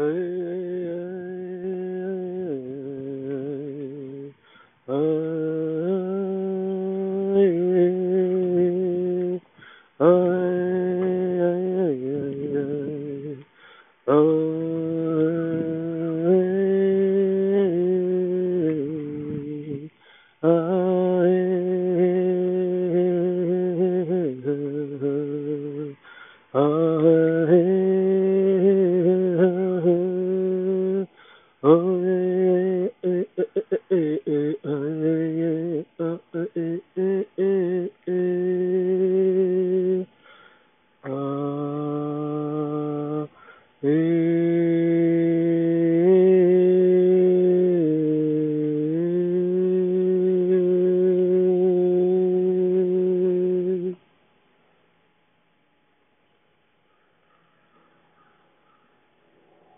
Uh, Hey.